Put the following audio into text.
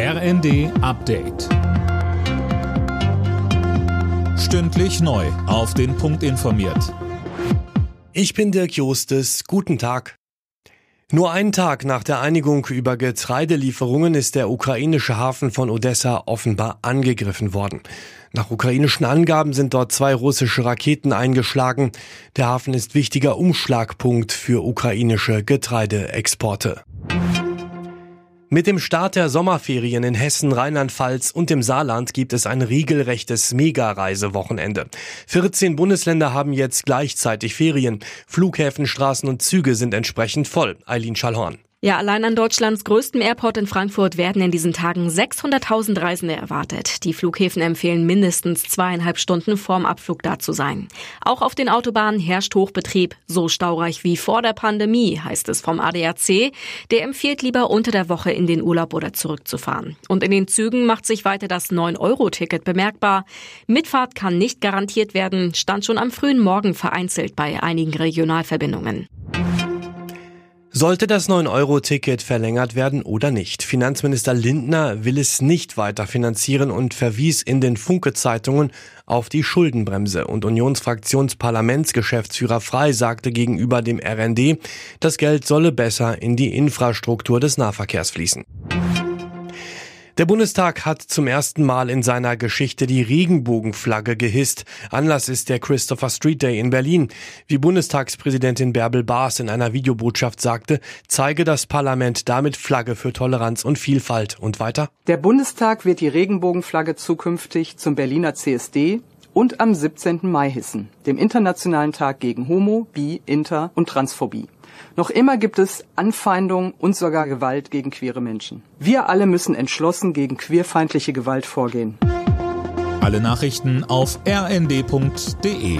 RND Update. Stündlich neu. Auf den Punkt informiert. Ich bin Dirk Jostes. Guten Tag. Nur einen Tag nach der Einigung über Getreidelieferungen ist der ukrainische Hafen von Odessa offenbar angegriffen worden. Nach ukrainischen Angaben sind dort zwei russische Raketen eingeschlagen. Der Hafen ist wichtiger Umschlagpunkt für ukrainische Getreideexporte. Mit dem Start der Sommerferien in Hessen, Rheinland-Pfalz und dem Saarland gibt es ein regelrechtes Mega-Reisewochenende. 14 Bundesländer haben jetzt gleichzeitig Ferien. Flughäfen, Straßen und Züge sind entsprechend voll. Eileen Schallhorn. Ja, allein an Deutschlands größtem Airport in Frankfurt werden in diesen Tagen 600.000 Reisende erwartet. Die Flughäfen empfehlen mindestens zweieinhalb Stunden vorm Abflug da zu sein. Auch auf den Autobahnen herrscht Hochbetrieb. So staureich wie vor der Pandemie, heißt es vom ADAC. Der empfiehlt lieber unter der Woche in den Urlaub oder zurückzufahren. Und in den Zügen macht sich weiter das 9-Euro-Ticket bemerkbar. Mitfahrt kann nicht garantiert werden, stand schon am frühen Morgen vereinzelt bei einigen Regionalverbindungen. Sollte das 9-Euro-Ticket verlängert werden oder nicht? Finanzminister Lindner will es nicht weiter finanzieren und verwies in den Funke-Zeitungen auf die Schuldenbremse. Und Unionsfraktionsparlamentsgeschäftsführer Frei sagte gegenüber dem RND, das Geld solle besser in die Infrastruktur des Nahverkehrs fließen. Der Bundestag hat zum ersten Mal in seiner Geschichte die Regenbogenflagge gehisst. Anlass ist der Christopher Street Day in Berlin. Wie Bundestagspräsidentin Bärbel Baas in einer Videobotschaft sagte, zeige das Parlament damit Flagge für Toleranz und Vielfalt. Und weiter? Der Bundestag wird die Regenbogenflagge zukünftig zum Berliner CSD und am 17. Mai hissen, dem Internationalen Tag gegen Homo, Bi, Inter und Transphobie. Noch immer gibt es Anfeindungen und sogar Gewalt gegen queere Menschen. Wir alle müssen entschlossen gegen queerfeindliche Gewalt vorgehen. Alle Nachrichten auf rnd.de